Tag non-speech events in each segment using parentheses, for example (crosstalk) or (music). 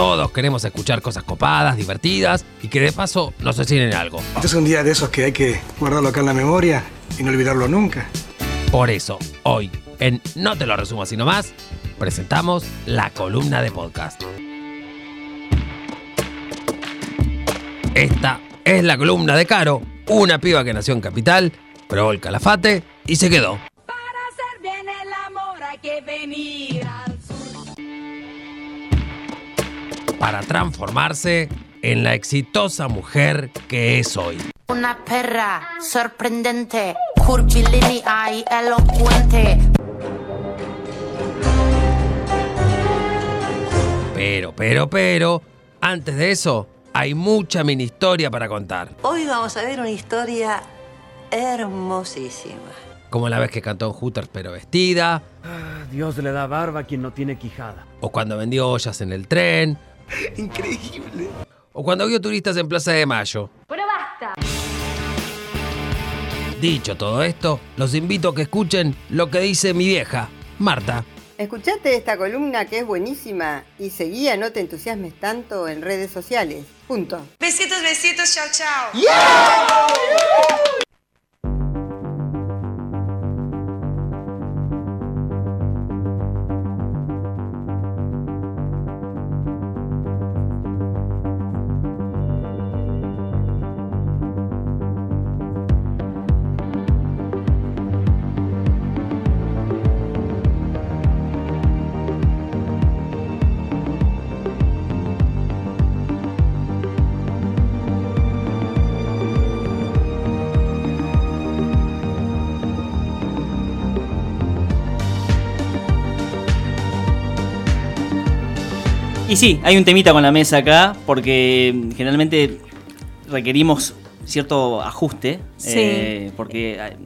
todos queremos escuchar cosas copadas, divertidas y que de paso nos enseñen algo. Este es un día de esos que hay que guardarlo acá en la memoria y no olvidarlo nunca. Por eso, hoy, en No te lo resumo así nomás, presentamos la columna de podcast. Esta es la columna de Caro, una piba que nació en Capital, probó el calafate y se quedó. Para hacer bien el amor hay que venir para transformarse en la exitosa mujer que es hoy. Una perra sorprendente, curvilínea y elocuente. Pero, pero, pero, antes de eso, hay mucha mini historia para contar. Hoy vamos a ver una historia hermosísima. Como la vez que cantó en Hooters pero vestida, Dios le da barba a quien no tiene quijada. o cuando vendió ollas en el tren, (laughs) Increíble. o cuando vio turistas en Plaza de Mayo. Pero basta. Dicho todo esto, los invito a que escuchen lo que dice mi vieja, Marta. Escuchate esta columna que es buenísima y seguí a No te entusiasmes tanto en redes sociales. Punto. Besitos, besitos, chao, chao. Y sí, hay un temita con la mesa acá, porque generalmente requerimos cierto ajuste. Sí. eh, porque eh,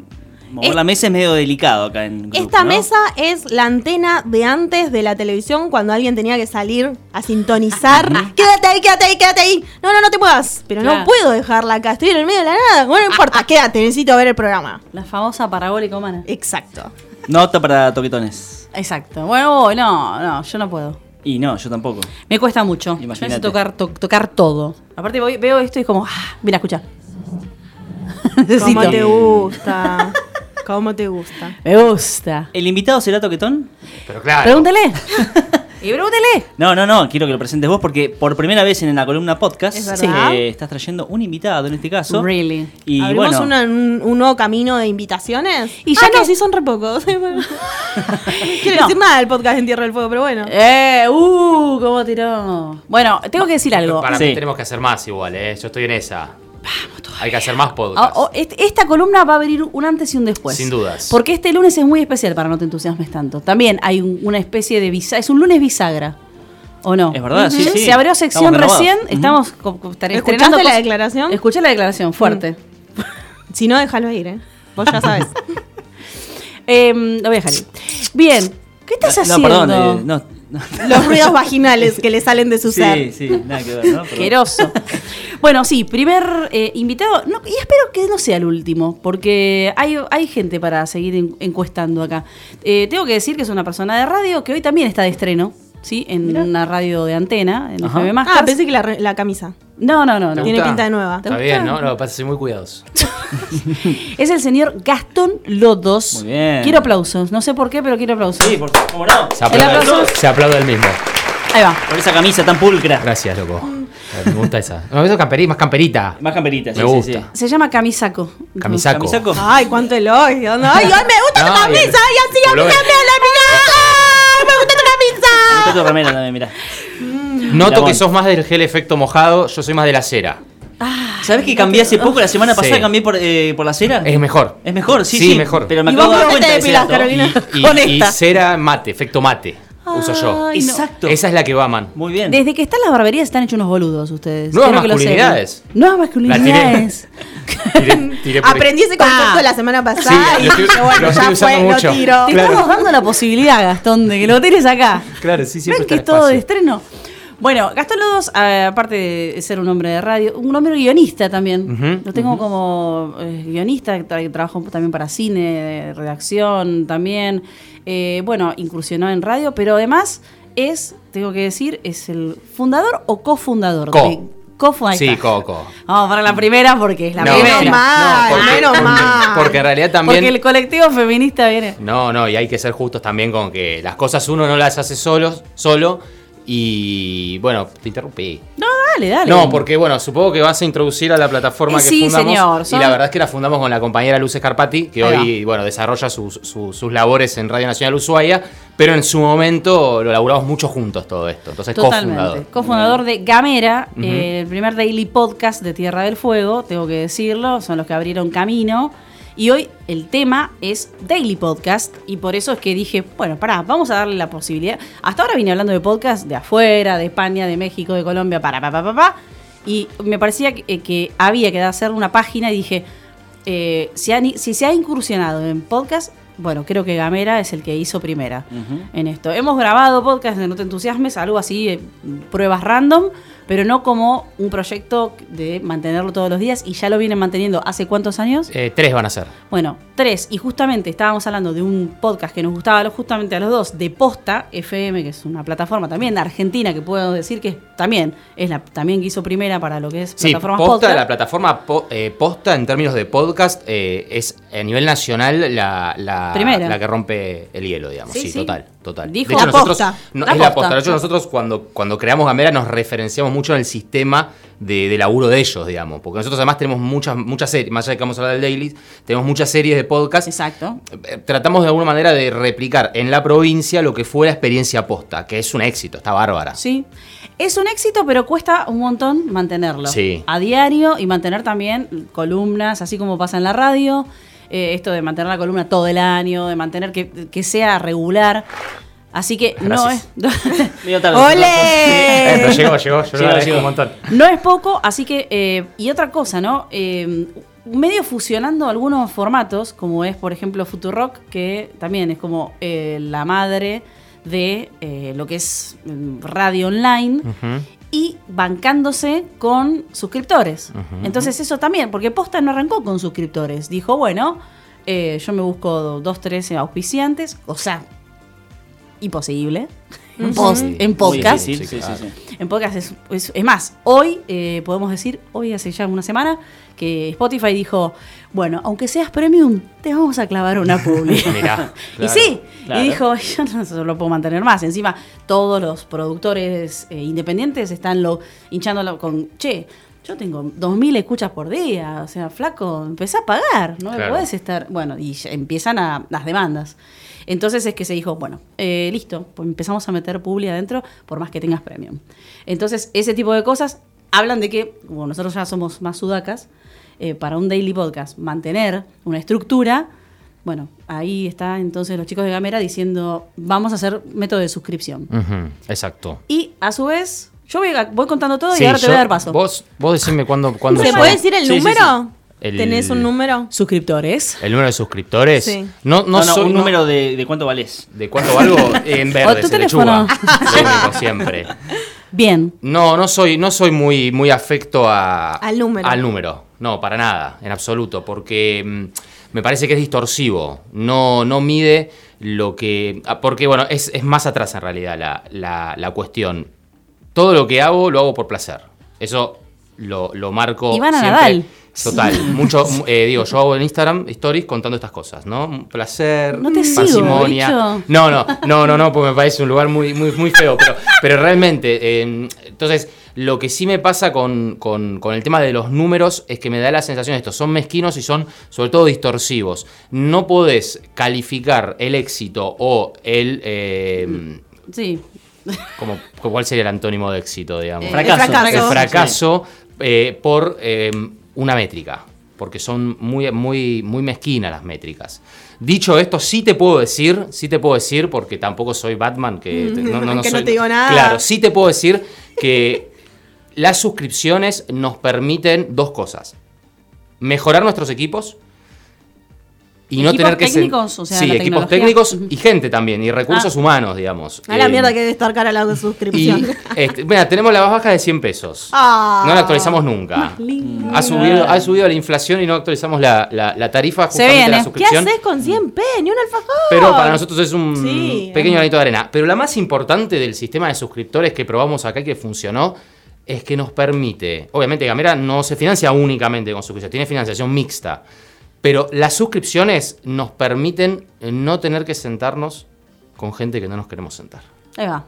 mover Es- la mesa es medio delicado acá en grupo, Esta ¿no? mesa es la antena de antes de la televisión cuando alguien tenía que salir a sintonizar. quédate ahí, quédate ahí, quédate ahí. No, no, no te muevas. Pero no puedo dejarla acá. Estoy en el medio de la nada. Bueno, no importa, quédate, necesito ver el programa. La famosa parabólica humana. Exacto. Nota para toquetones. Exacto. Bueno, no, no, yo no puedo. Y no, yo tampoco. Me cuesta mucho. Yo Imagínate. necesito tocar, to- tocar todo. Aparte voy- veo esto y es como, ah, mira, escucha. (laughs) Necesito. ¿Cómo te gusta? (laughs) ¿Cómo te gusta? Me gusta. ¿El invitado será toquetón? Pero claro. Pregúntele. (laughs) y pregúntele. No, no, no, quiero que lo presentes vos porque por primera vez en la columna podcast Es eh, estás trayendo un invitado en este caso. Really. Y ¿Abrimos bueno, una- un, un nuevo camino de invitaciones? Y ah, ya no, que- sí son re pocos. no (laughs) (laughs) quiero No. decir nada del podcast en Tierra del Fuego, pero bueno. Eh, uh, cómo tiró. Bueno, tengo que decir algo. Para Sí. mí tenemos que hacer más igual, ¿eh? Yo estoy en esa. Hay que hacer más Ah, podcasts. oh, este- esta columna va a venir un antes y un después. Sin dudas. Porque este lunes es muy especial para no te entusiasmes tanto. También hay un- una especie de bisagra. Es un lunes bisagra. ¿O no? Es verdad, sí, sí. Se abrió sección Estamos recién. Estamos co- estar- ¿Escuchaste estrenando la declaración? Escuché la declaración, fuerte. (laughs) Si no, déjalo ir, ¿eh? Vos ya sabes. (laughs) Em, lo voy a dejar ir. Bien. ¿Qué estás no, haciendo? perdón, eh, no, no. (laughs) Los ruidos vaginales que le salen de su Sí, ser. sí, nada que ver, ¿no? (laughs) Asqueroso. bueno, sí, primer eh, invitado. no, y espero que no sea el último, porque hay, hay gente para seguir en- encuestando acá. Eh, tengo que decir que es una persona de radio que hoy también está de estreno. ¿Sí? En una radio de antena, en Ajá. FM Ah, pensé que la, re- la camisa. No, no, no, no. ¿Te Tiene gusta? pinta de nueva. Está bien, ¿no? Lo que pasa es soy muy cuidadoso. (laughs) Es el señor Gastón Lodos. Muy bien. Quiero aplausos. No sé por qué, pero quiero aplausos. Sí, por ¿cómo no? Se aplaude, aplauso. se aplaude el mismo. Ahí va. Por esa camisa tan pulcra. Gracias, loco. Me gusta esa. Me gusta camperita, más camperita. Más camperita, sí, Me sí, gusta. sí. Se llama Camisaco. Camisaco. Camisaco. Ay, cuánto elogio. ¿no? Ay, ay, me gusta tu No, camisa. y- Ay, así, a mí también la mía. Ay, me gusta tu camisa. Está tu remera también, mirá. Noto Mira, que sos más del gel efecto mojado, yo soy más de la cera. ¿Sabes que cambié hace poco? La semana pasada Sí. cambié por, eh, por la cera. Es mejor. Es mejor, sí, Sí, sí. mejor. Pero me ¿Y acabo vos de dar te cuenta de depilás. Carolina? Y, Con y esta. cera mate, efecto mate. Uso yo. Ay, no. Exacto. Esa es la que va, man. Muy bien. Desde que están las barberías están hechos unos boludos ustedes. Nuevas Quiero que lo masculinidades. sepan. Nuevas masculinidades. (laughs) Tiré- tiré Aprendí ese concepto la semana pasada Sí, y lo estoy- bueno, lo estoy ya usando fue, mucho. lo tiro. Te Claro. estamos dando la posibilidad, Gastón, de que lo tires acá. Claro, sí, siempre ¿Ven que es todo de estreno? Bueno, Gastón Lodos, aparte de ser un hombre de radio, un hombre guionista también. Lo tengo como eh, guionista, tra- trabajo también para cine, redacción también. Eh, bueno, incursionó en radio, pero además es, tengo que decir, es el fundador o cofundador. Co. de- cofo- ahí Sí, está. Coco. Vamos para la primera porque es la No, primera. Menos mal, porque- menos mal. Porque en realidad también. Porque el colectivo feminista viene. No, no, y hay que ser justos también con que las cosas uno no las hace solos, solo. Y bueno, te interrumpí. No, dale, dale. No, porque bueno, supongo que vas a introducir a la plataforma Eh, que sí, fundamos. señor, son- Y la verdad es que la fundamos con la compañera Luz Escarpati, que Ahí hoy bueno, desarrolla sus, sus- sus labores en Radio Nacional Ushuaia, pero en su momento lo laburamos mucho juntos todo esto. Entonces, Totalmente. cofundador. Cofundador de Gamera, eh, el primer daily podcast de Tierra del Fuego, tengo que decirlo, son los que abrieron camino. Y hoy el tema es Daily Podcast y por eso es que dije, bueno, pará, vamos a darle la posibilidad. Hasta ahora vine hablando de podcast de afuera, de España, de México, de Colombia, para, pa, pa, pa, pa. Y me parecía que, eh, que había que hacer una página y dije, eh, si, han- si se ha incursionado en podcast, bueno, creo que Gamera es el que hizo primera en esto. Hemos grabado podcast de No Te Entusiasmes, algo así, eh, pruebas random, pero no como un proyecto de mantenerlo todos los días y ya lo vienen manteniendo hace cuántos años. Eh, tres van a ser. Bueno, tres. Y justamente estábamos hablando de un podcast que nos gustaba justamente a los dos, de Posta FM, que es una plataforma también de Argentina, que puedo decir que también es la también que hizo primera para lo que es Sí, plataformas posta, podcast. la plataforma po- eh, posta en términos de podcast eh, es a nivel nacional la, la, Primera. la que rompe el hielo, digamos. Sí, Sí, sí. total, total. Dijo de hecho, la nosotros, posta. no, La es la posta. posta. De hecho, nosotros cuando, cuando creamos Gamera nos referenciamos mucho en el sistema de, de laburo de ellos, digamos. Porque nosotros además tenemos muchas, muchas series, más allá de que vamos a hablar del Daily, tenemos muchas series de podcast. Exacto. Eh, Tratamos de alguna manera de replicar en la provincia lo que fue la experiencia posta, que es un éxito, está bárbara. Sí. Es un éxito, pero cuesta un montón mantenerlo. Sí. A diario y mantener también columnas, así como pasa en la radio. Eh, esto de mantener la columna todo el año, de mantener que, que sea regular. Así que Gracias. (laughs) no es. Tarde. Eh, pero llegó, llegó, yo lo Llegó, agradezco llegó. un montón. No es poco, así que. eh, y otra cosa, ¿no? Eh, medio fusionando algunos formatos, como es, por ejemplo, Futurock, que también es como eh, la madre de eh, lo que es mm, radio online. Y bancándose con suscriptores. Entonces, eso también, porque Posta no arrancó con suscriptores. Dijo, bueno, eh, yo me busco dos, tres auspiciantes, o sea, imposible. En, post- Sí, en podcast. difícil, sí, sí, sí. En podcast es, es- es más, hoy eh, podemos decir, hoy hace ya una semana, que Spotify dijo, bueno, aunque seas premium, te vamos a clavar una publi. (laughs) Mirá, (laughs) y sí, claro. y dijo, (laughs) yo no se lo puedo mantener más. Encima, todos los productores eh, independientes están lo, hinchándolo con, che, yo tengo 2.000 escuchas por día, o sea, flaco, empecé a pagar, no me podés estar... Bueno, y empiezan a, las demandas. Entonces es que se dijo, bueno, eh, listo, pues empezamos a meter publi adentro por más que tengas premium. Entonces, ese tipo de cosas hablan de que, como nosotros ya somos más sudacas, eh, para un daily podcast, mantener una estructura, bueno, ahí está entonces los chicos de Gamera diciendo, vamos a hacer método de suscripción. Exacto. Y a su vez, yo voy, a- voy contando todo Sí, y ahora te voy a dar paso. Vos, vos decime cuándo, cuándo ¿Se puede decir el Sí, sí, sí. El- ¿Tenés un número? Suscriptores. ¿El número de suscriptores? Sí. No, no, No, no, soy- un no- número de, de cuánto valés. ¿De cuánto valgo? (laughs) En O verde, tu se lechuga. (laughs) único, siempre. Bien. No, no soy, no soy muy, muy afecto a, Al número. Al número. No, para nada, en absoluto. Porque mm, me parece que es distorsivo. No, no mide lo que. ah, Porque, bueno, es, es más atrás en realidad la, la- la cuestión. Todo lo que hago, lo hago por placer. Eso lo, lo marco. Ivana siempre. Nadal. Total, mucho, (laughs) eh, digo, yo hago en Instagram stories contando estas cosas, ¿no? Placer, No te sigo, parsimonia. bicho. No, no, no, no, no, porque me parece un lugar muy, muy, muy feo. Pero, pero realmente, eh, entonces, lo que sí me pasa con, con- con el tema de los números es que me da la sensación de esto, son mezquinos y son sobre todo distorsivos. No podés calificar el éxito o el... eh, Sí. Como, ¿Cuál sería el antónimo de éxito, digamos? Eh, Fracaso. el fracaso. El fracaso eh, por eh, una métrica, porque son muy, muy, muy mezquinas las métricas. Dicho esto, sí te puedo decir, sí te puedo decir, porque tampoco soy Batman, que, te- no, no, no Que no te digo nada. Claro, sí te puedo decir que las suscripciones nos permiten dos cosas. Mejorar nuestros equipos y no tener que técnicos, o sea, sí, equipos técnicos y gente también y recursos Ah. humanos, digamos. A la Eh, mierda que debe estar cara la y suscripción. (laughs) este, mira, tenemos la más baja de 100 pesos. Ah. no la actualizamos nunca. Ha subido, ha subido la inflación y no actualizamos la, la- la tarifa Se justamente viene. la ¿Qué ¿Qué suscripción. haces con 100 p? Ni un alfajor. Pero para nosotros es un Sí, pequeño granito de arena. Pero la más importante del sistema de suscriptores que probamos acá y que funcionó es que nos permite, obviamente Gamera no se financia únicamente con suscripción, tiene financiación mixta, pero las suscripciones nos permiten no tener que sentarnos con gente que no nos queremos sentar. Ahí va.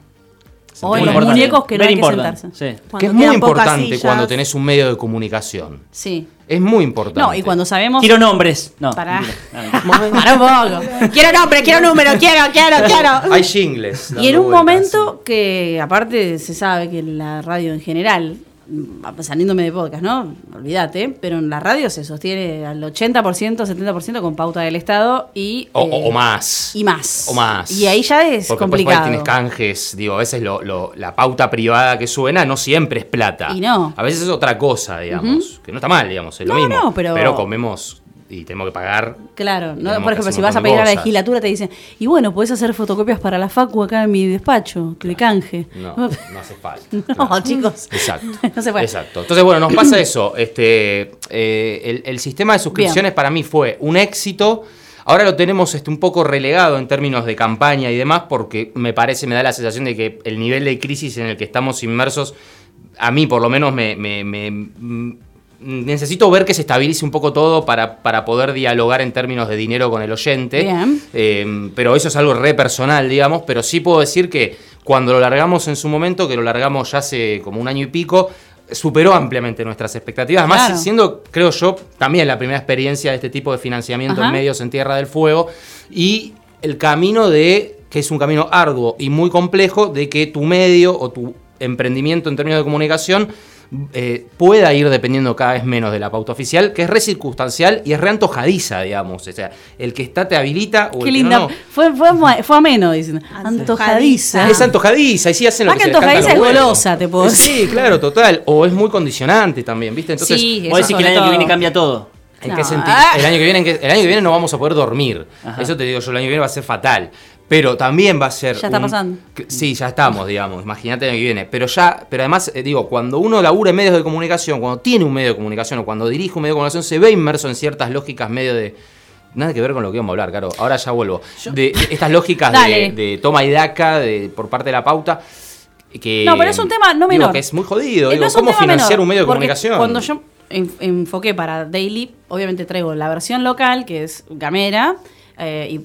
¿Se O en los Importante. muñecos que no Very hay que sentarse. Sí. Que es muy importante sillas. cuando tenés un medio de comunicación. Sí. Es muy importante. No, y cuando sabemos. Quiero nombres. No. Mentira. (laughs) Para un poco. Quiero nombre, quiero número, quiero, quiero, quiero. Hay jingles. Y en un momento que, aparte, se sabe que la radio en general, saliéndome de podcast, ¿no? Olvídate, pero en la radio se sostiene al 80%, 70% con pauta del Estado y. O, eh, o- más. Y más. O más. Y ahí ya es Porque complicado. tienes canjes, digo, a veces lo- lo- la pauta privada que suena no siempre es plata. Y no. A veces es otra cosa, digamos. Que no está mal, digamos, es lo No, mismo. no, pero- comemos y tenemos que pagar. Claro, por ejemplo, si vas a pedir a la legislatura, te dicen, y bueno, puedes hacer fotocopias para la FACU acá en mi despacho, que le canje. No, no hace falta. (laughs) No, chicos. Exacto. (laughs) No se puede. Exacto. Entonces, bueno, nos pasa eso. Este, eh, el, el sistema de suscripciones para mí fue un éxito. Ahora lo tenemos este, un poco relegado en términos de campaña y demás, porque me parece, me da la sensación de que el nivel de crisis en el que estamos inmersos, a mí por lo menos me, me- me- necesito ver que se estabilice un poco todo para, para poder dialogar en términos de dinero con el oyente. Bien. Eh, pero eso es algo re personal, digamos. Pero sí puedo decir que cuando lo largamos en su momento, que lo largamos ya hace como un año y pico, superó ampliamente nuestras expectativas. Además, Claro. siendo, creo yo, también la primera experiencia de este tipo de financiamiento Ajá. en medios en Tierra del Fuego. Y el camino de, que es un camino arduo y muy complejo, de que tu medio o tu emprendimiento en términos de comunicación eh, pueda ir dependiendo cada vez menos de la pauta oficial, que es re circunstancial y es re antojadiza, digamos. O sea, el que está te habilita o Qué el linda. que no, no. Fue, fue, fue ameno, dicen. Antojadiza. Es antojadiza y sí hacen lo Más que que se antojadiza es golosa, te puedo decir. Sí, claro, total. O es muy condicionante también, ¿viste? Entonces, Sí, Vos decís que el año que viene cambia todo. ¿en No. qué sentido? El año que viene, ¿en qué- el año que viene no vamos a poder dormir. Ajá. Eso te digo yo, el año que viene va a ser fatal. Pero también va a ser. Ya está un- pasando. Sí, ya estamos, digamos. Imagínate el año que viene. Pero ya, pero además, eh, digo, cuando uno labura en medios de comunicación, cuando tiene un medio de comunicación o cuando dirige un medio de comunicación, se ve inmerso en ciertas lógicas medio de. Nada que ver con lo que íbamos a hablar, Caro. Ahora ya vuelvo. De, de estas lógicas de, toma y daca de, por parte de la pauta. Que, No, pero es un tema no digo, menor. que es muy jodido. Eh, Digo, no es un ¿Cómo financiar menor, un medio de comunicación? Cuando yo en- enfoqué para Daily, obviamente traigo la versión local, que es Gamera, eh, y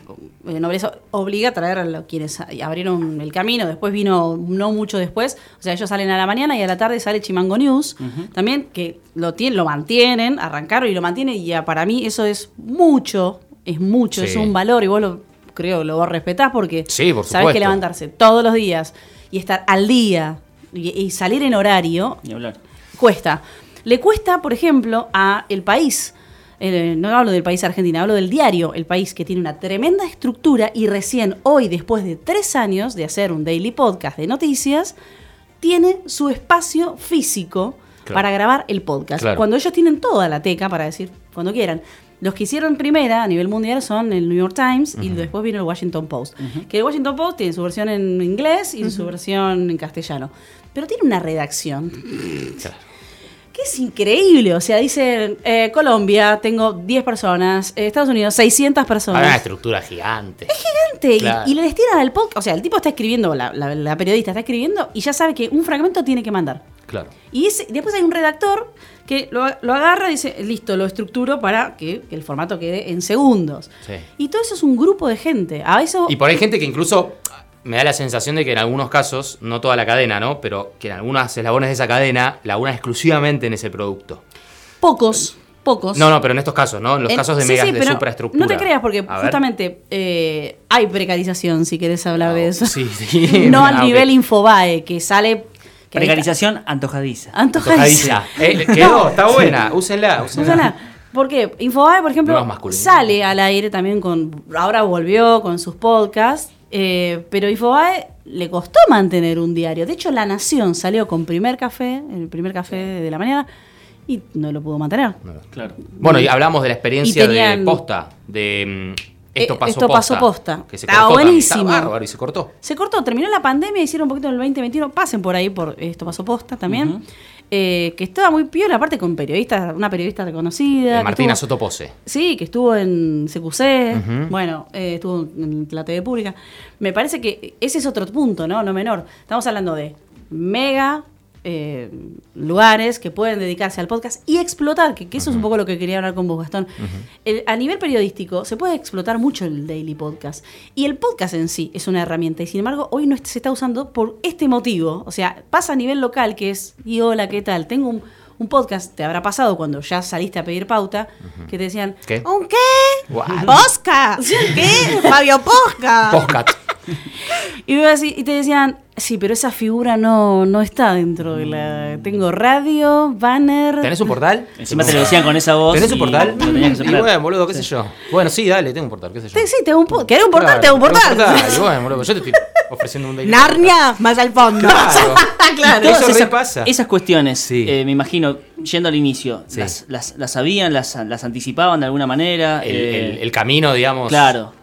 eh, Nobleza obliga a traer a lo- quienes abrieron el camino. Después vino, no mucho después, o sea, ellos salen a la mañana y a la tarde sale Chimango News, también, que lo, tienen, lo mantienen, arrancaron y lo mantienen, y ya para mí eso es mucho, es mucho, Sí. es un valor, y vos lo creo, lo vos respetás porque Sí, por sabés que levantarse todos los días y estar al día y, y salir en horario cuesta. Le cuesta, por ejemplo, a El País. Eh, no hablo del país Argentina, hablo del diario El País, que tiene una tremenda estructura y recién hoy, después de tres años de hacer un daily podcast de noticias, tiene su espacio físico Claro. para grabar el podcast. Claro. Cuando ellos tienen toda la teca para decir cuando quieran. Los que hicieron primera a nivel mundial son el New York Times y después vino el Washington Post. Que el Washington Post tiene su versión en inglés y su versión en castellano. Pero tiene una redacción Claro. Que es increíble. O sea, dice eh, Colombia, tengo 10 personas. eh, Estados Unidos, 600 Hay una personas. estructura gigante. Y- Claro. y, le destinan al podcast. O sea, el tipo está escribiendo, la, la- la periodista está escribiendo y ya sabe que un fragmento tiene que mandar. Claro. Y ese- después hay un redactor que lo, lo agarra y dice, listo, lo estructuro para que, que el formato quede en segundos. Sí. Y todo eso es un grupo de gente. A eso... Y por ahí gente que incluso me da la sensación de que en algunos casos, no toda la cadena, ¿no? Pero que en algunos eslabones de esa cadena laburan exclusivamente en ese producto. Pocos, pocos. No, no, pero en estos casos, ¿no? En los En- casos de sí, megas sí, de pero supraestructura. No te creas, porque A justamente eh, hay precarización, si querés hablar de eso. Sí, sí. (laughs) no (laughs) Ah, al ok. nivel Infobae, que sale. Precarización antojadiza. Antojadiza. Antojadiza. Eh, (laughs) quedó, está buena. Úsenla, úsenla. Úsala. ¿Por qué? Infobae, por ejemplo, sale al aire también con. Ahora volvió con sus podcasts, eh, pero Infobae le costó mantener un diario. De hecho, La Nación salió con primer café, el primer café de la mañana, y no lo pudo mantener. Claro. Bueno, y hablamos de la experiencia tenían- de posta, de mm, esto Eh, pasó esto posta. pasó posta. Que se Estaba cortó buenísimo. Bárbaro y se cortó. Se cortó, terminó la pandemia, hicieron un poquito en el 2021. Pasen por ahí, por esto pasó posta también. Eh, que estaba muy piola, aparte con periodistas, una periodista reconocida. Eh, Martina estuvo- Sotopose. Sí, que estuvo en CQC, bueno, eh, estuvo en la TV pública. Me parece que ese es otro punto, ¿no? No menor. Estamos hablando de mega eh, lugares que pueden dedicarse al podcast y explotar, que, que eso es un poco lo que quería hablar con vos, Gastón. El- a nivel periodístico se puede explotar mucho el daily podcast. Y el podcast en sí es una herramienta y sin embargo hoy no se está usando por este motivo. O sea, pasa a nivel local que es, y hola, ¿qué tal? Tengo un, un podcast, te habrá pasado cuando ya saliste a pedir pauta, que te decían, ¿Qué? ¿Un qué? ¿Posca? ¿Qué? Fabio Posca. (laughs) Y, así- y te decían, sí, pero esa figura no, no está dentro de la... Tengo radio, banner... ¿Tenés un portal? Encima te lo decían con esa voz. ¿Tenés un y portal? lo tenías que Y bueno, boludo, qué sé yo. Bueno, sí, dale, tengo un portal, qué sé yo. Sí, sí, tengo un portal. ¿Querés un portal? Claro, tengo un portal. Y (laughs) bueno, boludo, yo te estoy ofreciendo un daily Narnia, más al fondo. Claro. (laughs) claro. Eso esas, repasa. esas cuestiones, Sí. eh, me imagino, yendo al inicio, Sí. las, las, las sabían, las, las anticipaban de alguna manera. El, eh, el- el camino, digamos. Claro.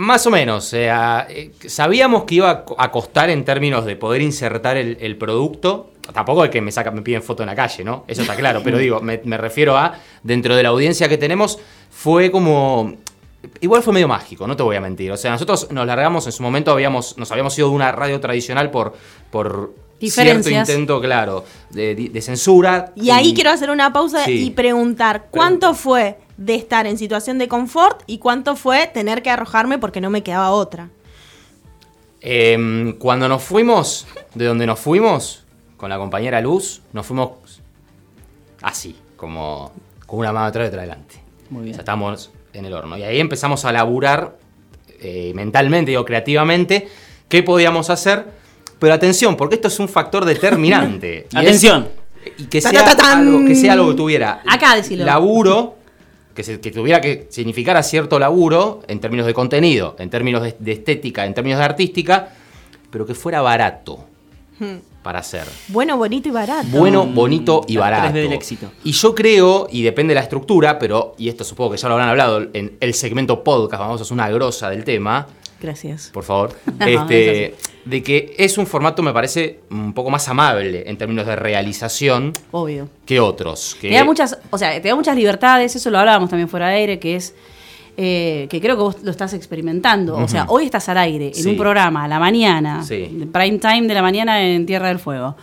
Más o menos. O sea, eh, sabíamos que iba a co- a costar en términos de poder insertar el, el producto. Tampoco es que me, saca, me piden foto en la calle, ¿no? Eso está claro. Pero (laughs) digo, me, me refiero a, dentro de la audiencia que tenemos, fue como. Igual fue medio mágico, no te voy a mentir. O sea, nosotros nos largamos en su momento, habíamos, nos habíamos ido de una radio tradicional por, por cierto intento, claro, de, de censura. Y ahí quiero hacer una pausa Sí. y preguntar, ¿cuánto fue de estar en situación de confort y cuánto fue tener que arrojarme porque no me quedaba otra? Em, cuando nos fuimos, de donde nos fuimos, con la compañera Luz, nos fuimos así, como con una mano atrás y otra adelante. Muy O bien. sea, estamos en el horno. Y ahí empezamos a laburar eh, mentalmente, digo, creativamente, qué podíamos hacer. Pero atención, porque esto es un factor determinante. Y es- (laughs) Atención. y que sea, algo, que sea algo que tuviera Acá decilo. laburo, que, se- que tuviera que significara cierto laburo en términos de contenido, en términos de, de estética, en términos de artística, pero que fuera barato para hacer. Bueno, bonito y barato. Bueno, bonito y las barato. 3D del éxito. Y yo creo, y depende de la estructura, pero, y esto supongo que ya lo habrán hablado en el segmento podcast, vamos a hacer una grosa del tema, Gracias. por favor, (laughs) No, este, de que es un formato, me parece, un poco más amable en términos de realización Obvio. que otros. Que Te da muchas, o sea, te da muchas libertades, eso lo hablábamos también fuera de aire, que es eh, que creo que vos lo estás experimentando. O sea, hoy estás al aire, en Sí. un programa, a la mañana, Sí. prime time de la mañana en Tierra del Fuego.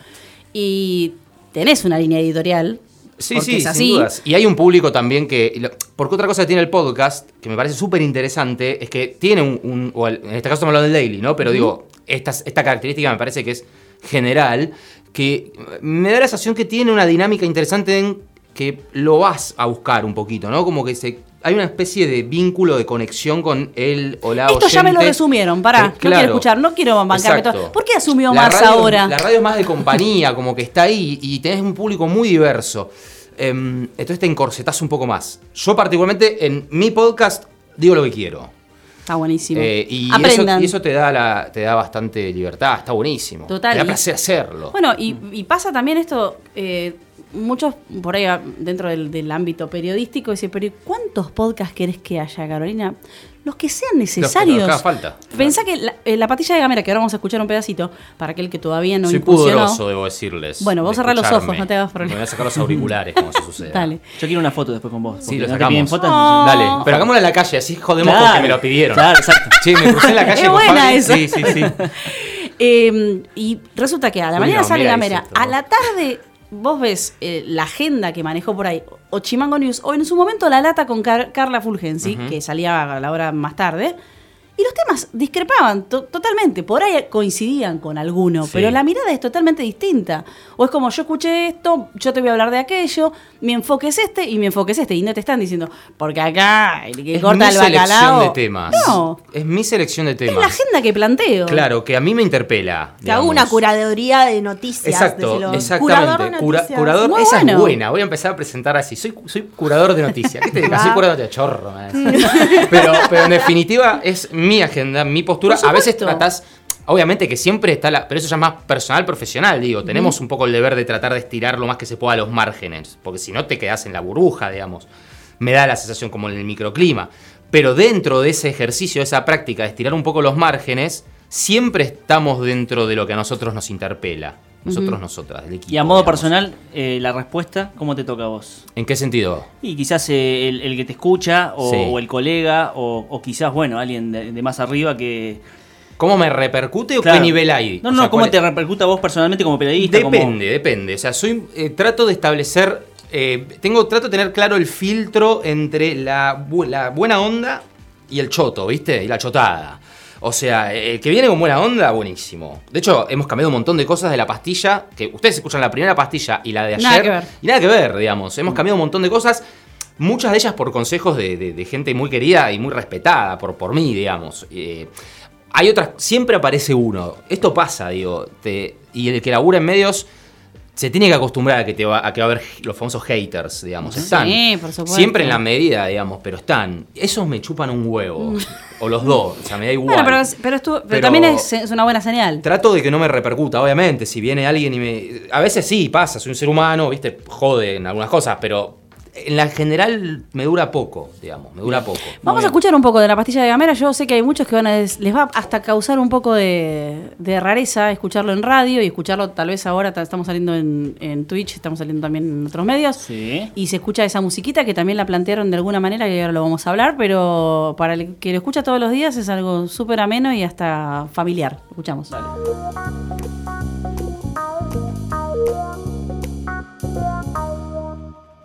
Y tenés una línea editorial. Sí, porque sí, es sin así. dudas. Y hay un público también que. Porque otra cosa que tiene el podcast, que me parece súper interesante, es que tiene un. un- o el- en este caso estamos hablando del daily, ¿no? Pero digo, esta, esta característica me parece que es general, que me da la sensación que tiene una dinámica interesante en que lo vas a buscar un poquito, ¿no? Como que se. Hay una especie de vínculo de conexión con él o la Esto ya me lo resumieron, pará, Eh, no quiero escuchar, no quiero bancarme Exacto. todo. ¿Por qué asumió La más radio- ahora? La radio es más de compañía, como que está ahí y tenés un público muy diverso. Em, entonces te encorsetás un poco más. Yo particularmente en mi podcast digo lo que quiero. Está buenísimo. Eh, y, eso, Aprendan. y eso te da la, te da bastante libertad, está buenísimo. Total, Te da placer hacerlo. Bueno, y, y pasa también esto, eh, muchos por ahí ah, dentro del, del ámbito periodístico dicen, pero ¿y ¿cuántos podcasts querés que haya, Carolina? Los que sean necesarios. Lo que haga falta. Pensá que la, eh, la patilla de gamera, que ahora vamos a escuchar un pedacito, para aquel que todavía no Soy incursionó. pudoroso, debo decirles. Bueno, vos de cerrá los ojos, no te hagas problema. Me voy a sacar los auriculares, como se sucede. (laughs) Dale. Yo quiero una foto después con vos. Sí, lo sacamos. fotos. Dale, pero hagámoslo en la calle, así jodemos Claro, porque me lo pidieron. Claro, exacto. Che, me crucé en la (laughs) calle Es con buena esa. Sí, sí, sí. (laughs) Eh, y resulta que a la Uy, mañana no, sale Gamera, a la tarde vos ves eh, la agenda que manejó por ahí, o Chimango News, o en su momento La Lata con Car- Carla Fulgensi, que salía a la hora más tarde, y los temas discrepaban to- totalmente, por ahí coincidían con alguno, Sí. pero la mirada es totalmente distinta. O es como, yo escuché esto, yo te voy a hablar de aquello, mi enfoque es este y mi enfoque es este, y no te están diciendo, porque acá el que Es corta mi el selección bacalao... de temas. No, Es mi selección de es temas. la agenda que planteo. Claro, que a mí me interpela. Que hago una curaduría de noticias. Exacto, exactamente. Curador de Cura- noticias. curador, Muy esa bueno. es buena. Voy a empezar a presentar así. Soy, soy curador de noticias. ¿Qué te digas? (laughs) Soy Va. curador de chorro. (laughs) pero, pero en definitiva es mi agenda, mi postura. A veces tratás Obviamente que siempre está la. Pero eso ya es más personal, profesional, digo. Tenemos un poco el deber de tratar de estirar lo más que se pueda los márgenes. Porque si no te quedas en la burbuja, digamos. Me da la sensación como en el microclima. Pero dentro de ese ejercicio, de esa práctica de estirar un poco los márgenes, siempre estamos dentro de lo que a nosotros nos interpela. Nosotros, nosotras, equipo. Y a modo digamos. personal, eh, la respuesta, ¿cómo te toca a vos? ¿En qué sentido? Y quizás eh, el, el que te escucha, o, Sí. o el colega, o, o quizás, bueno, alguien de, de más arriba que... ¿Cómo me repercute o qué nivel hay? No, O no, sea, ¿cómo ¿cuál te repercute a vos personalmente como periodista? como- Depende, depende. O sea, soy, eh, trato de establecer. eh, tengo, trato de tener claro el filtro entre la, bu- la buena onda y el choto, ¿viste? Y la chotada. O sea, el que viene con buena onda, buenísimo. De hecho, hemos cambiado un montón de cosas de la pastilla. Que ustedes escuchan la primera pastilla y la de ayer. Nada que ver. Y nada que ver, digamos. Hemos cambiado un montón de cosas. Muchas de ellas por consejos de, de- de gente muy querida y muy respetada por, por mí, digamos. Eh, hay otras, siempre aparece uno. Esto pasa, digo. te- y el que labura en medios se tiene que acostumbrar a que, te va, a que va a haber los famosos haters, digamos. Están. Sí, por supuesto. Siempre en la medida, digamos, pero están. Esos me chupan un huevo. o los dos. O sea, me da igual. Bueno, pero, pero, pero Pero- también es, es una buena señal. Trato de que no me repercuta, obviamente. Si viene alguien y me. A veces sí, pasa, soy un ser humano, viste, jode en algunas cosas, pero en la general me dura poco, digamos, me dura poco. Vamos a escuchar un poco de la pastilla de gamera. Yo sé que hay muchos que van a des- les va hasta causar un poco de, de rareza escucharlo en radio y escucharlo tal vez ahora ta- estamos saliendo en, en Twitch, estamos saliendo también en otros medios. Sí. Y se escucha esa musiquita que también la plantearon de alguna manera, que ahora lo vamos a hablar, pero para el que lo escucha todos los días es algo súper ameno y hasta familiar. Escuchamos.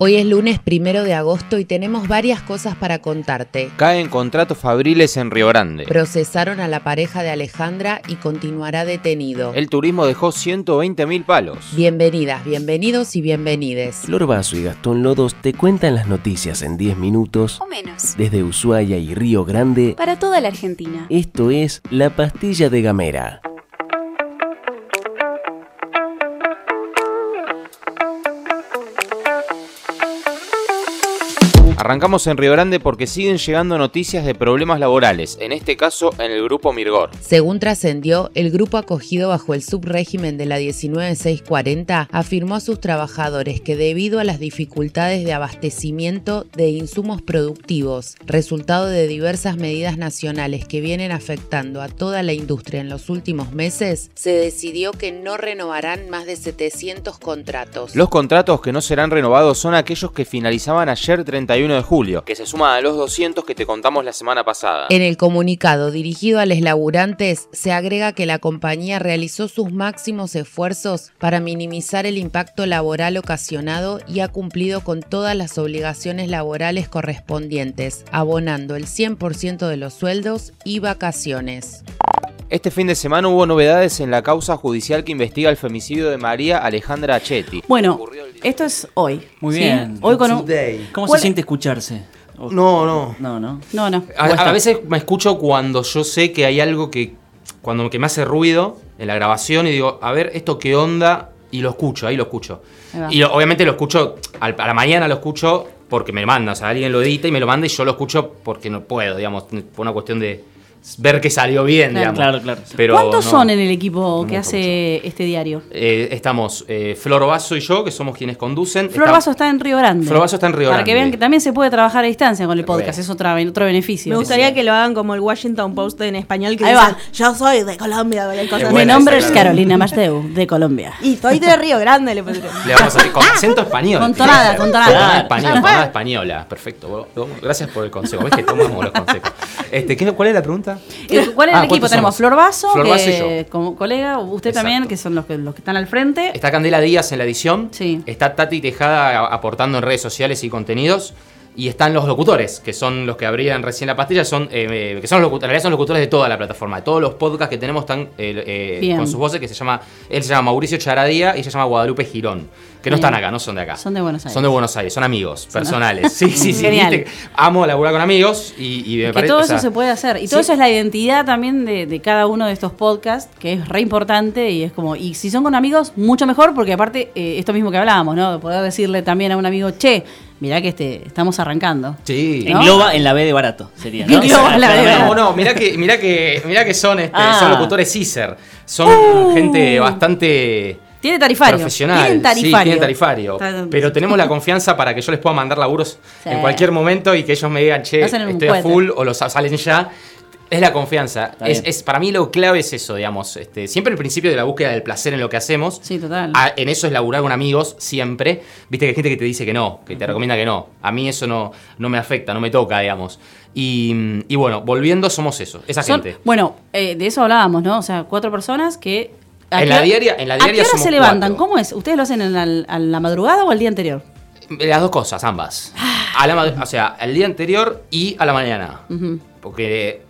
Hoy es lunes primero de agosto y tenemos varias cosas para contarte. Caen contratos fabriles en Río Grande. Procesaron a la pareja de Alejandra y continuará detenido. El turismo dejó 120 mil palos. Bienvenidas, bienvenidos y bienvenides. Flor Vaso y Gastón Lodos te cuentan las noticias en 10 minutos O menos. desde Ushuaia y Río Grande. Para toda la Argentina. Esto es La Pastilla de Gamera. Arrancamos en Río Grande porque siguen llegando noticias de problemas laborales, en este caso en el grupo Mirgor. Según trascendió, el grupo acogido bajo el subrégimen de la 19640 afirmó a sus trabajadores que debido a las dificultades de abastecimiento de insumos productivos, resultado de diversas medidas nacionales que vienen afectando a toda la industria en los últimos meses, se decidió que no renovarán más de 700 contratos. Los contratos que no serán renovados son aquellos que finalizaban ayer 31 de julio, que se suman a los 200 que te contamos la semana pasada. En el comunicado dirigido a los laburantes se agrega que la compañía realizó sus máximos esfuerzos para minimizar el impacto laboral ocasionado y ha cumplido con todas las obligaciones laborales correspondientes, abonando el 100% de los sueldos y vacaciones. Este fin de semana hubo novedades en la causa judicial que investiga el femicidio de María Alejandra Achetti. Bueno, esto es hoy. Muy ¿sí? bien. Hoy con un... ¿Cómo se ¿Cuál- siente escucharse? O- No, no. No, no. No, no. A, a veces me escucho cuando yo sé que hay algo que. Cuando que me hace ruido en la grabación y digo, a ver, esto qué onda. Y lo escucho, ahí lo escucho. Ahí. Y lo- obviamente lo escucho, al- a la mañana lo escucho porque me lo manda. O sea, alguien lo edita y me lo manda y yo lo escucho porque no puedo, digamos, por una cuestión de ver que salió bien, Claro. digamos. Claro, claro. Pero ¿Cuántos no. son en el equipo que mucho, hace este diario? Eh, estamos eh, Flor Vaso y yo, que somos quienes conducen. Flor Está- Vaso está en Río Grande. Flor Vaso está en Río Para que Grande. vean que también se puede trabajar a distancia con el podcast, es otra, otro beneficio. Me gustaría que lo hagan como el Washington Post en español que Ahí dicen, va. yo soy de Colombia, Mi nombre esa, es claro. Carolina Masdeu, de Colombia. Y soy de Río Grande, le pondré. Le vamos a hacer con acento español. Con tonada, con tonada. Española. Perfecto. Gracias por el consejo. ¿Ves que tomamos los consejos? Este, ¿qué- ¿Cuál es la pregunta? Eh, (laughs) ¿Cuál es Ah, el equipo? ¿cuántos Tenemos? Flor Vaso, Flor que Vaso y yo. como colega, usted también, que son los que, los que están al frente. Está Candela Díaz en la edición. Está Tati Tejada aportando en redes sociales y contenidos. Y están los locutores, que son los que abrían recién la pastilla, son, eh, eh, que son los locutores, en realidad son locutores de toda la plataforma, de todos los podcasts que tenemos están eh, eh, con sus voces, que se llama, él se llama Mauricio Charadía y se llama Guadalupe Girón, que no están acá, no son de acá. Son de Buenos Aires. Son de Buenos Aires, son amigos, personales. (laughs) Sí, sí, sí. Genial. viste, Amo laburar con amigos y, y me que parece. todo o eso sea, se puede hacer. Y todo sí. eso es la identidad también de, de cada uno de estos podcasts, que es re importante y es como, y si son con amigos, mucho mejor, porque aparte, eh, esto mismo que hablábamos, ¿no? De poder decirle también a un amigo, che, mirá que este, estamos arrancando. Sí. ¿No? Engloba en la B de barato, sería. ¿no? Engloba en la B de No, barato. no, mirá que, mirá que, mirá que son, este, Ah. son locutores Caesar. Son Uh. gente bastante Tiene tarifario. profesional. Tienen tarifario. Sí, tienen tarifario. Pero tenemos la (laughs) confianza para que yo les pueda mandar laburos Sí. en cualquier momento y que ellos me digan, che, estoy a full o los salen ya. Es la confianza. Es, es- para mí lo clave es eso, digamos. Este, siempre el principio de la búsqueda del placer en lo que hacemos. Sí, total. Ah, en eso es laburar con amigos, siempre. Viste que hay gente que te dice que no, que te recomienda que no. A mí eso no, no me afecta, no me toca, digamos. Y, y bueno, volviendo, somos eso, esa Son- gente. bueno, eh, de eso hablábamos, ¿no? O sea, cuatro personas que... ¿a En qué la diaria- en la ¿A diaria qué hora somos se levantan? cuatro. ¿Cómo es? ¿Ustedes lo hacen en la, a la madrugada o al día anterior? Las dos cosas, ambas. A la, o sea, al día anterior y a la mañana. Porque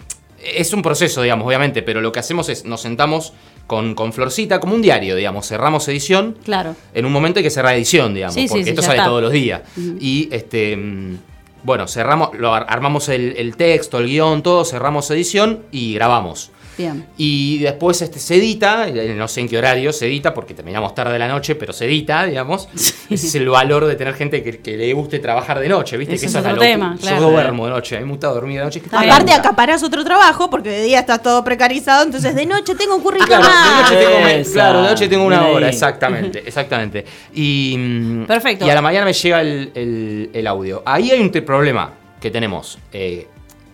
es un proceso, digamos, obviamente, pero lo que hacemos es nos sentamos con, con Florcita, como un diario, digamos, cerramos edición. Claro. En un momento hay que cerrar edición, digamos, Sí, porque sí, esto sale está. todos los días. Y este. mm, Bueno, cerramos, lo ar- armamos el, el texto, el guion, todo, cerramos edición y grabamos. Bien. Y después este, se edita, eh, no sé en qué horario se edita, porque terminamos tarde de la noche, pero se edita, digamos. (laughs) Ese es el valor de tener gente que, que le guste trabajar de noche, ¿viste? Ese que es otro tema, claro. Yo duermo de noche, a mí me gusta dormir de noche. que Aparte acaparás otro trabajo porque de día estás todo precarizado, entonces de noche tengo un currículum Claro, de tengo, me- Esa. claro, de noche tengo una hora, ahí. exactamente, (laughs) exactamente. Y, mm, Perfecto. Y a la mañana me llega el, el- el audio. Ahí hay un problema que tenemos. eh,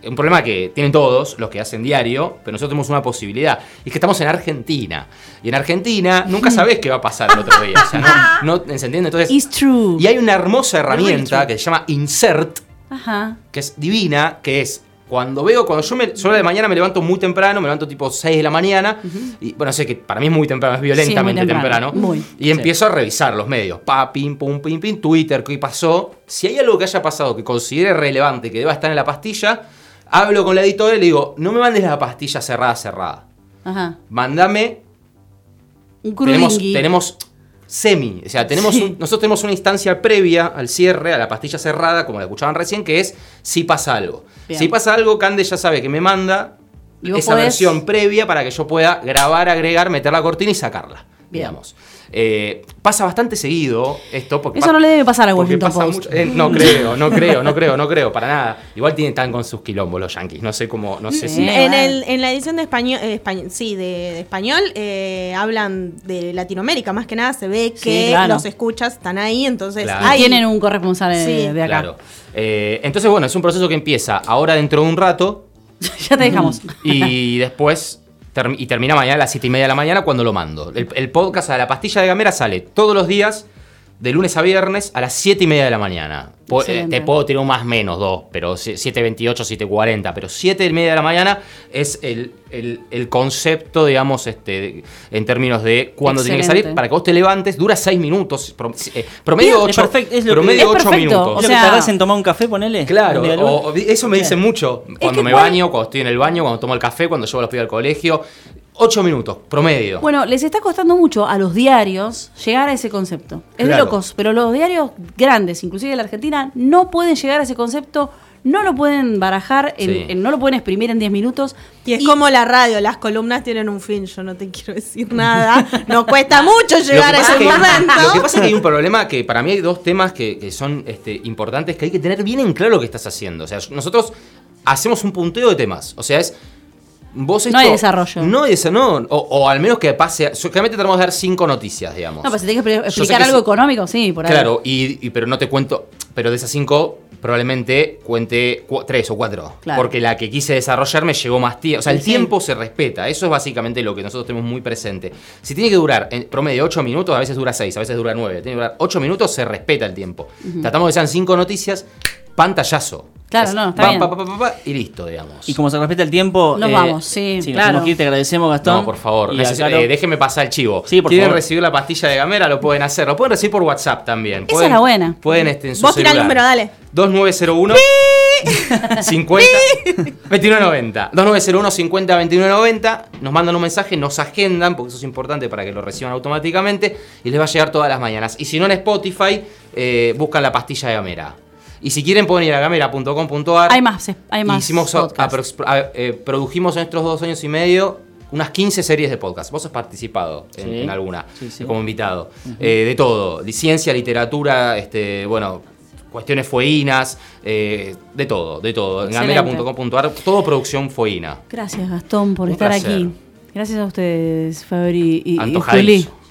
un problema que tienen todos los que hacen diario, pero nosotros tenemos una posibilidad. Y es que estamos en Argentina. Y en Argentina nunca sabés qué va a pasar el otro día. O sea, no, (laughs) no ¿se entiende? Entonces, It's true. y hay una hermosa herramienta que se llama Insert, Ajá. que es divina, que es cuando veo, cuando yo, me, yo de mañana me levanto muy temprano, me levanto tipo 6 de la mañana, y bueno, sé que para mí es muy temprano, es violentamente Sí, muy temprano, temprano, muy. y empiezo a revisar los medios, pa, pim, pum, pim, pim, Twitter, qué pasó, si hay algo que haya pasado que considere relevante, que deba estar en la pastilla, hablo con la editora y le digo, no me mandes la pastilla cerrada, cerrada, Ajá. mándame Un tenemos, tenemos semi, o sea, tenemos Sí. un- nosotros tenemos una instancia previa al cierre, a la pastilla cerrada, como la escuchaban recién, que es si pasa algo. Bien. Si pasa algo, Cande ya sabe que me manda esa podés- versión previa para que yo pueda grabar, agregar, meter la cortina y sacarla. Bien. Digamos. Eh, pasa bastante seguido esto porque Eso no le debe pasar a Washington pasa Post. mucho- eh, no creo, no creo, no creo, no creo, para nada. Igual tienen tan con sus quilombos los yankees. No sé cómo, no sé si. En, bueno. el, en la edición de español, eh, español- sí, de, de español, eh, hablan de Latinoamérica, más que nada se ve que claro. los escuchas están ahí, entonces Claro. hay- Tienen un corresponsal eh, Sí. de acá. Claro. Eh, entonces, bueno, es un proceso que empieza ahora dentro de un rato. (laughs) ya te dejamos. Y después y termina mañana a las 7 y media de la mañana cuando lo mando. El, el podcast a la pastilla de Gamera sale todos los días, de lunes a viernes, a las 7 y media de la mañana. Eh, Excelente. te puedo tirar un más menos, dos, pero 7.28, 7.40, pero 7 y media de la mañana es el, el- el concepto, digamos, este, en términos de cuándo tiene que salir, para que vos te levantes, dura 6 minutos, eh, promedio Bien, es 8, perfecto, es lo que- promedio es 8 perfecto, minutos. ¿Es o lo sea- que tardás en tomar un café, ponele? Claro, o- o- eso me dicen mucho. Cuando que me cuál- baño, cuando estoy en el baño, cuando tomo el café, cuando llevo a los pibes al colegio. Ocho minutos, promedio. Bueno, les está costando mucho a los diarios llegar a ese concepto. Es de Claro. locos, pero los diarios grandes, inclusive de la Argentina, no pueden llegar a ese concepto, no lo pueden barajar, en- Sí. en- no lo pueden exprimir en 10 minutos. Y es como la radio, las columnas tienen un fin, yo no te quiero decir nada. (laughs) Nos cuesta mucho llegar a ese es que- momento. Lo que pasa es que hay un problema que para mí hay dos temas que, que son este, importantes que hay que tener bien en claro lo que estás haciendo. O sea, nosotros hacemos un punteo de temas. O sea, es. Vos No hay desarrollo. No hay desarrollo. O, o al menos que pase. Generalmente tratamos de dar cinco noticias, digamos. No, pues si tenés que explicar que algo económico, sí, por ahí. Claro, y, y- pero no te cuento. Pero de esas cinco, probablemente cuente cu- tres o cuatro. Claro. Porque la que quise desarrollar me llevó más tiempo. O sea, el Sí. tiempo se respeta. Eso es básicamente lo que nosotros tenemos muy presente. Si tiene que durar en promedio ocho minutos, a veces dura seis, a veces dura nueve. Tiene que durar ocho minutos, se respeta el tiempo. Tratamos de que sean cinco noticias, pantallazo. Claro, Es no, está pa, bien. pa, pa, pa, pa, y listo, digamos. Y como se respeta el tiempo. Nos vamos, sí, nos claro. tenemos que ir, te agradecemos, Gastón. No, por favor, lo- eh, déjeme pasar el chivo. Sí, por ¿Quieren favor. recibir la pastilla de gamera? Lo pueden hacer. Lo pueden recibir por WhatsApp también. Esa Pueden- es la buena. Pueden este, en su Vos tirá el número, dale. 2901 50 2990 2901 50 2990 nos mandan un mensaje, nos agendan porque eso es importante para que lo reciban automáticamente y les va a llegar todas las mañanas y si no en Spotify eh, buscan la pastilla de Gamera y si quieren pueden ir a gamera.com.ar Hay más, hay más. Hicimos, a- a- eh, produjimos en estos dos años y medio unas 15 series de podcast. Vos has participado en, Sí. en alguna Sí, sí. como invitado. Eh, de todo. Ciencia, literatura, este, bueno, cuestiones fueínas, eh, de todo, de todo. En Excelente. gamera.com.ar, todo producción fueína. Gracias, Gastón, por Un estar placer. aquí. Gracias a ustedes, Fabri y, y.